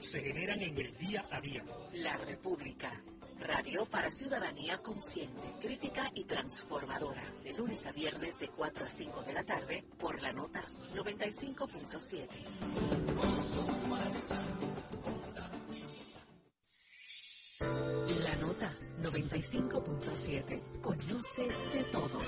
se generan en el día a día. La República. Radio para ciudadanía consciente, crítica y transformadora. De lunes a viernes de 4 a 5 de la tarde por la nota 95.7. La nota 95.7. Conoce de todo.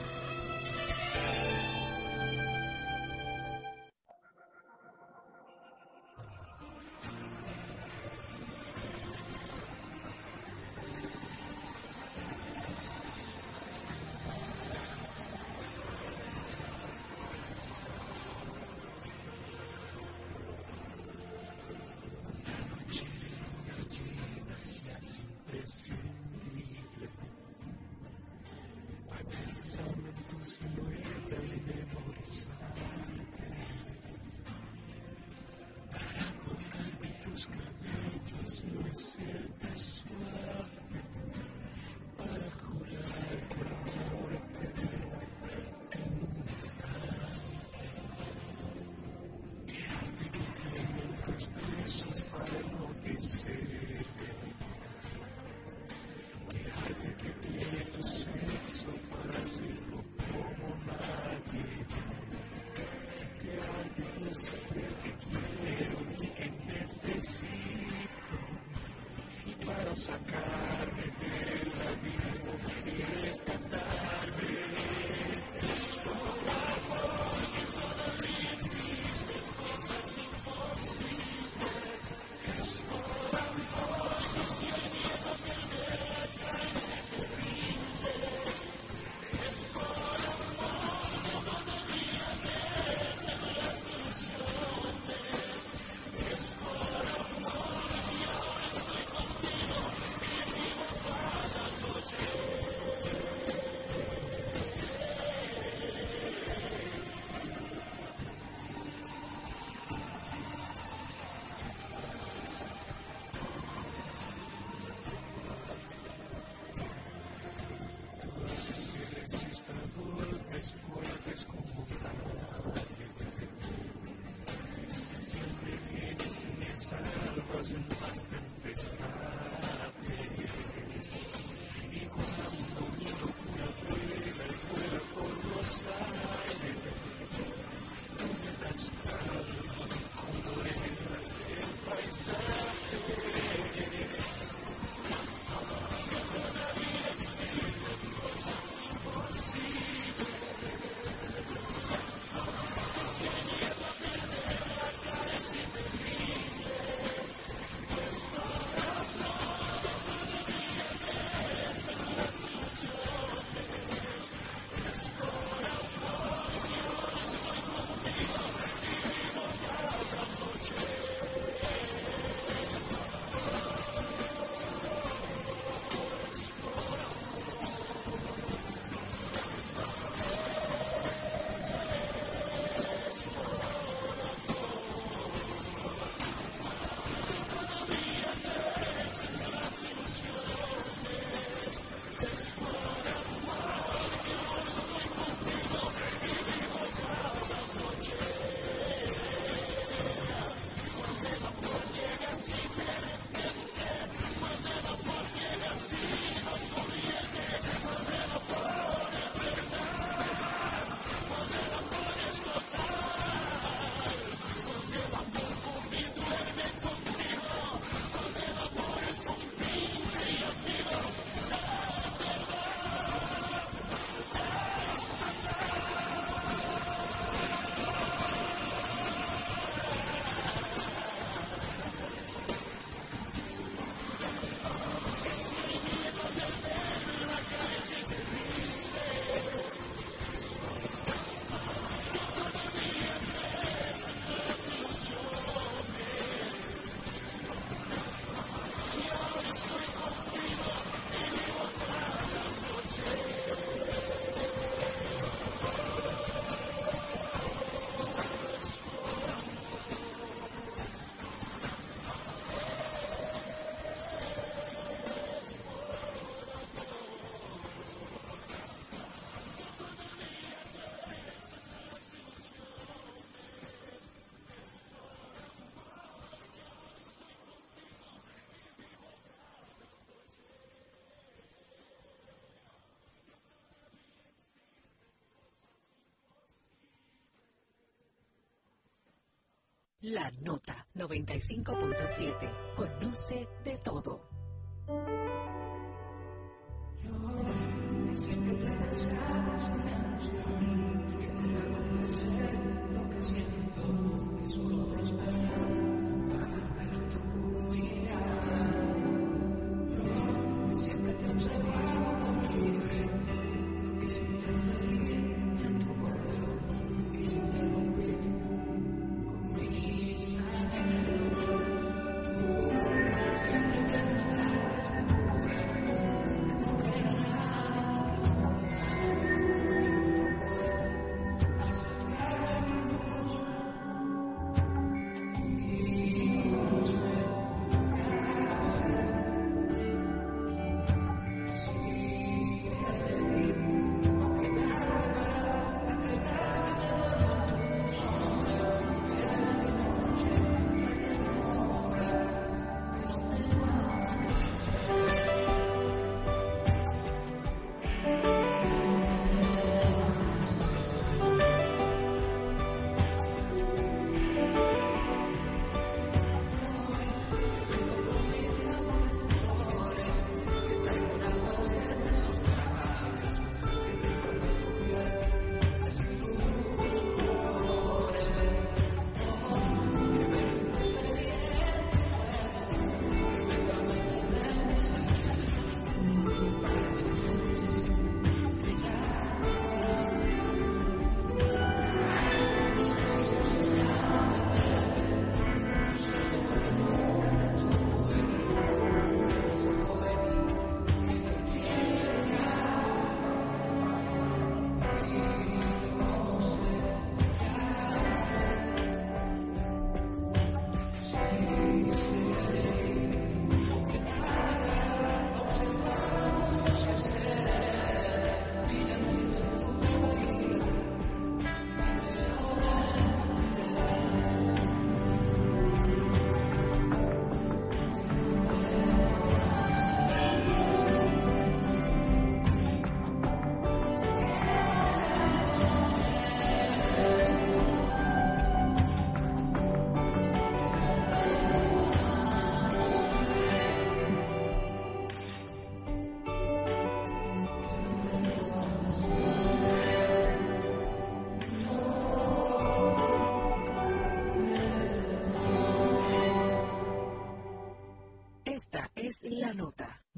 La Nota 95.7. Conoce de todo.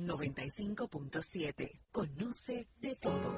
95.7. Conoce de todo.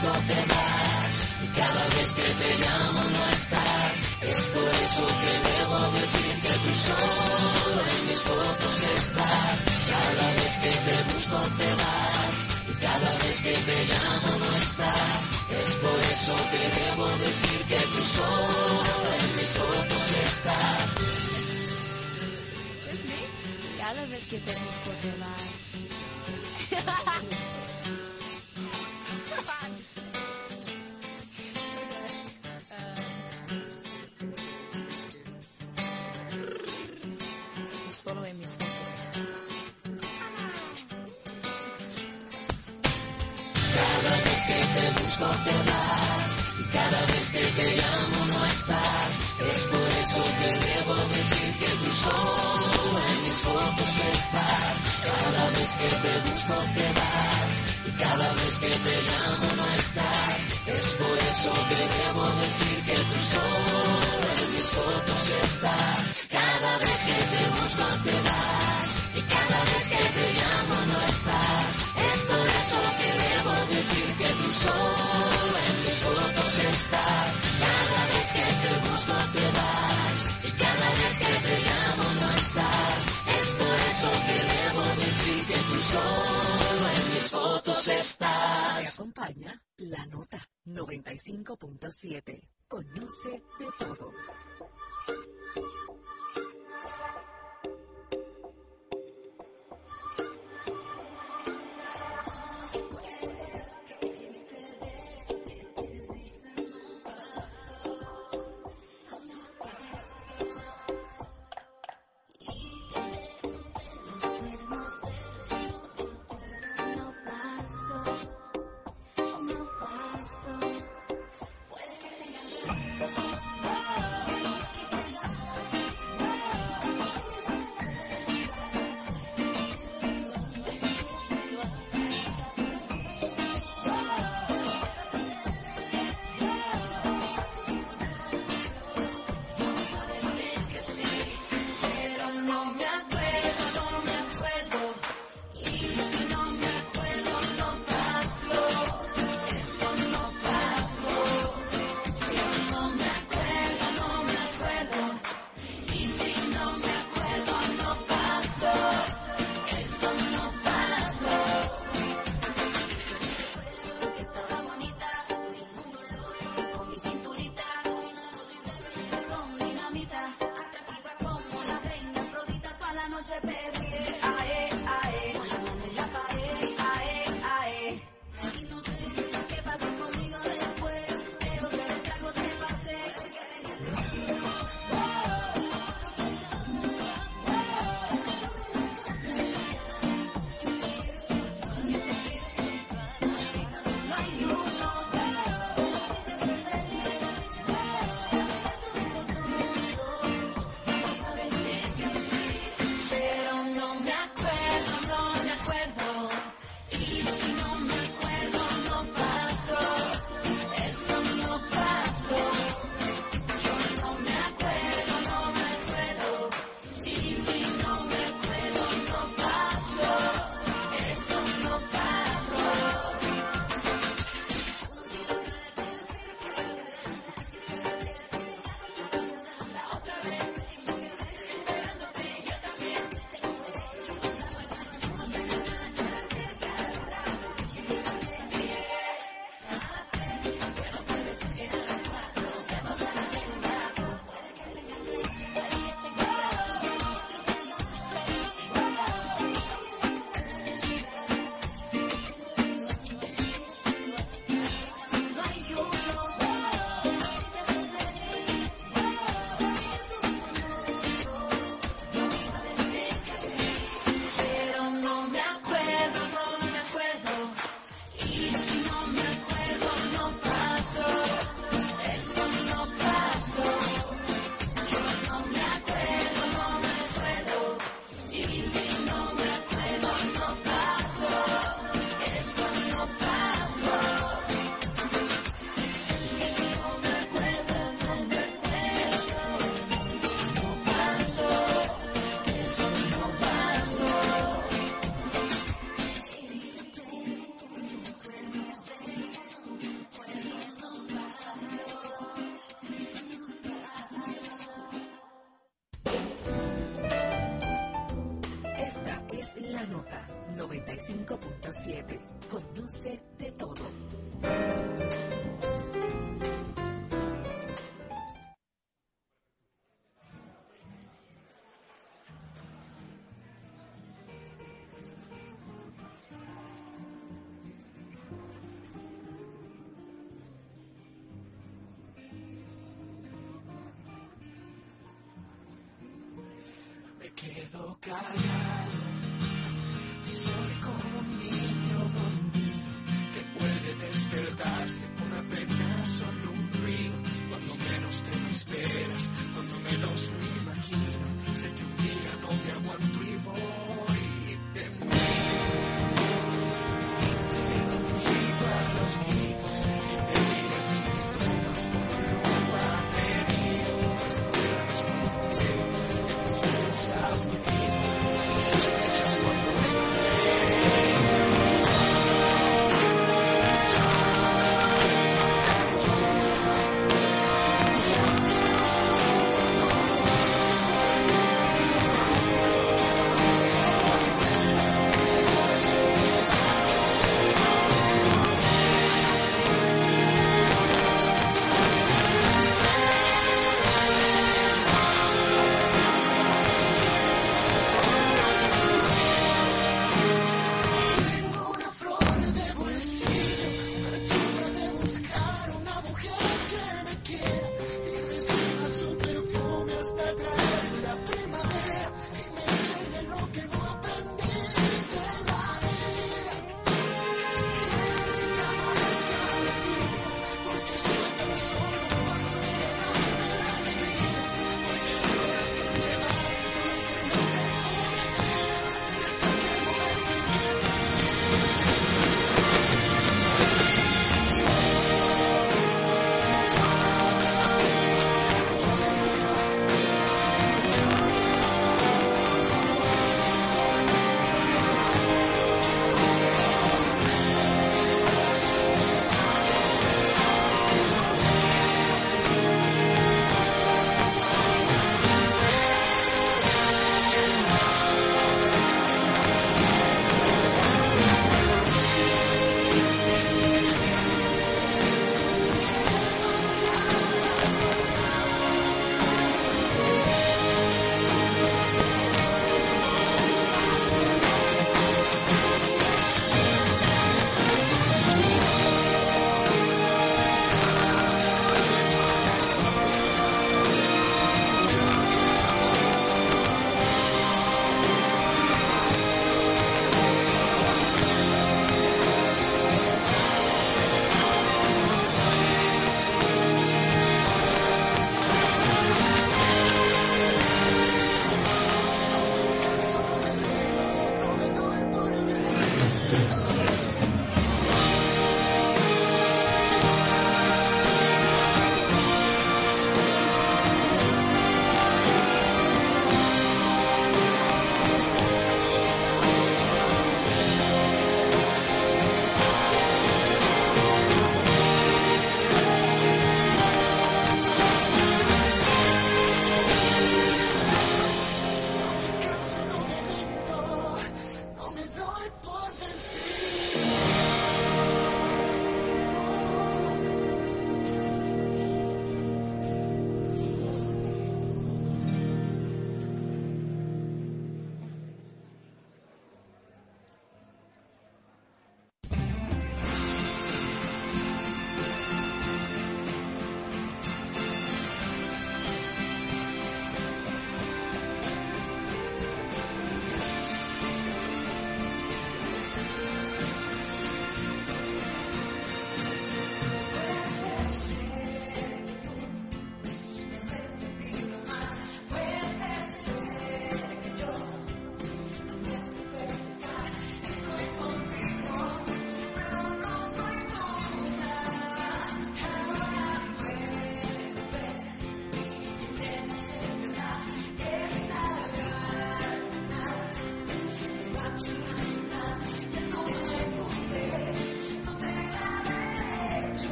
busco te vas y cada vez que te llamo no estás. Es por eso que debo decir que tú solo en mis fotos estás. Cada vez que te busco te vas y cada vez que te llamo no estás. Es por eso que debo decir que tú solo en mis fotos estás. Pues cada vez que te busco te vas. busco te vas y cada vez que te llamo no estás. Es por eso que debo decir que tú solo en mis fotos estás. Cada vez que te busco te vas y cada vez que te llamo no estás. Es por eso que debo decir que tú solo en mis fotos estás. Cada vez que te busco te vas. estás. Te acompaña la nota 95.7. Conoce de todo.